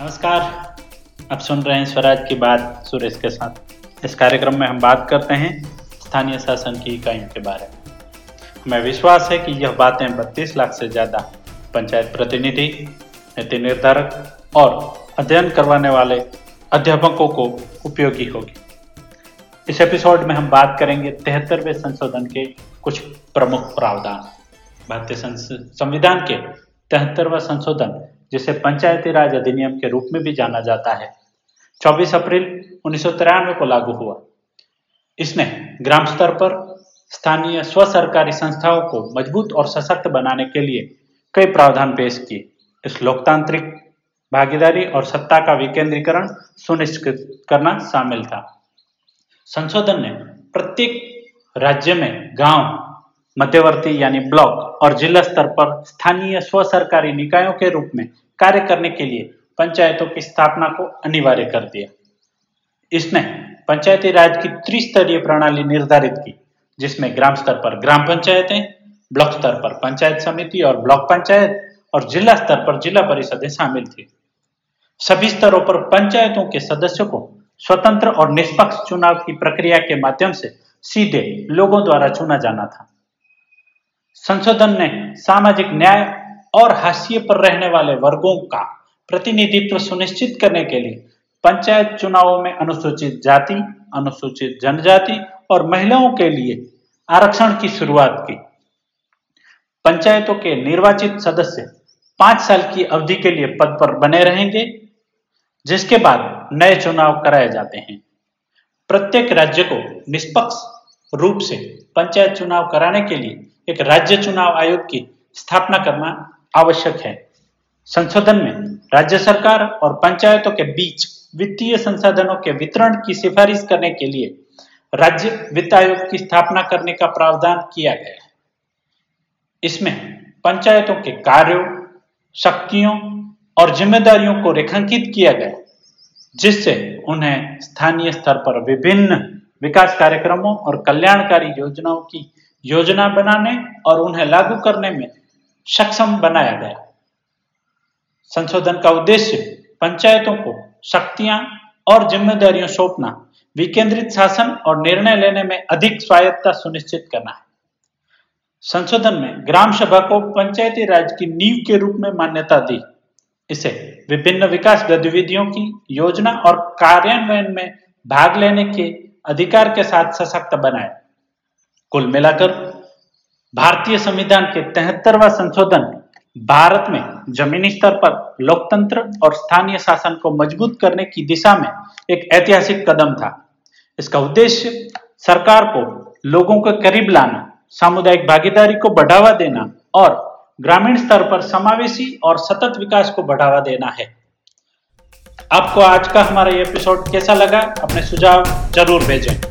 नमस्कार। आप सुन रहे हैं स्वराज की बात सुरेश के साथ। इस कार्यक्रम में हम बात करते हैं स्थानीय शासन की इकाइयों के बारे में। हमें विश्वास है कि यह बातें बत्तीस लाख से ज़्यादा पंचायत प्रतिनिधि, नीति निर्धारक और अध्ययन करवाने वाले अध्यापकों को उपयोगी होगी। इस एपिसोड में हम बात करेंगे तिहत्तरवें संशोधन के कुछ प्रमुख प्रावधान। भारतीय संविधान के तिहत्तरवा संशोधन जिसे पंचायती राज अधिनियम के रूप में भी जाना जाता है। 24 अप्रैल उन्नीस सौ तिरानवे को लागू हुआ। इसने ग्राम स्तर पर स्थानीय स्व सरकारी संस्थाओं को मज़बूत और सशक्त बनाने के लिए कई प्रावधान पेश किए। इस लोकतांत्रिक भागीदारी और सत्ता का विकेंद्रीकरण सुनिश्चित करना शामिल था। संशोधन ने प्रत्येक राज्य में गाँव मध्यवर्ती यानी ब्लॉक और जिला स्तर पर स्थानीय स्व सरकारी निकायों के रूप में कार्य करने के लिए पंचायतों की स्थापना को अनिवार्य कर दिया। इसने पंचायती राज की त्रिस्तरीय प्रणाली निर्धारित की, जिसमें ग्राम स्तर पर ग्राम पंचायतें, ब्लॉक स्तर पर पंचायत समिति और ब्लॉक पंचायत और जिला स्तर पर जिला परिषदें शामिल थी। सभी स्तरों पर पंचायतों के सदस्यों को स्वतंत्र और निष्पक्ष चुनाव की प्रक्रिया के माध्यम से सीधे लोगों द्वारा चुना जाना था। संशोधन ने सामाजिक न्याय और हाशिए पर रहने वाले वर्गों का प्रतिनिधित्व सुनिश्चित करने के लिए पंचायत चुनावों में अनुसूचित जाति, अनुसूचित जनजाति और महिलाओं के लिए आरक्षण की शुरुआत की। पंचायतों के निर्वाचित सदस्य पाँच साल की अवधि के लिए पद पर बने रहेंगे, जिसके बाद नए चुनाव कराए जाते हैं। प्रत्येक राज्य को निष्पक्ष रूप से पंचायत चुनाव कराने के लिए एक राज्य चुनाव आयोग की स्थापना करना आवश्यक है। संशोधन में राज्य सरकार और पंचायतों के बीच वित्तीय संसाधनों के वितरण की सिफारिश करने के लिए राज्य वित्त आयोग की स्थापना करने का प्रावधान किया गया है। इसमें पंचायतों के कार्यों, शक्तियों और जिम्मेदारियों को रेखांकित किया गया, जिससे उन्हें स्थानीय स्तर पर विभिन्न विकास कार्यक्रमों और कल्याणकारी योजनाओं की योजना बनाने और उन्हें लागू करने में सक्षम बनाया गया। संशोधन का उद्देश्य पंचायतों को शक्तियाँ और जिम्मेदारियों सौंपना, विकेंद्रित शासन और निर्णय लेने में अधिक स्वायत्ता सुनिश्चित करना है। संशोधन में ग्राम सभा को पंचायती राज की नींव के रूप में मान्यता दी। इसे विभिन्न विकास गतिविधियों की योजना और कार्यान्वयन में भाग लेने के अधिकार के साथ सशक्त बनाया। कुल मिलाकर भारतीय संविधान के तिहत्तरवा संशोधन भारत में जमीनी स्तर पर लोकतंत्र और स्थानीय शासन को मज़बूत करने की दिशा में एक ऐतिहासिक कदम था। इसका उद्देश्य सरकार को लोगों के करीब लाना, सामुदायिक भागीदारी को बढ़ावा देना और ग्रामीण स्तर पर समावेशी और सतत विकास को बढ़ावा देना है। आपको आज का हमारा एपिसोड कैसा लगा, अपने सुझाव ज़रूर भेजें।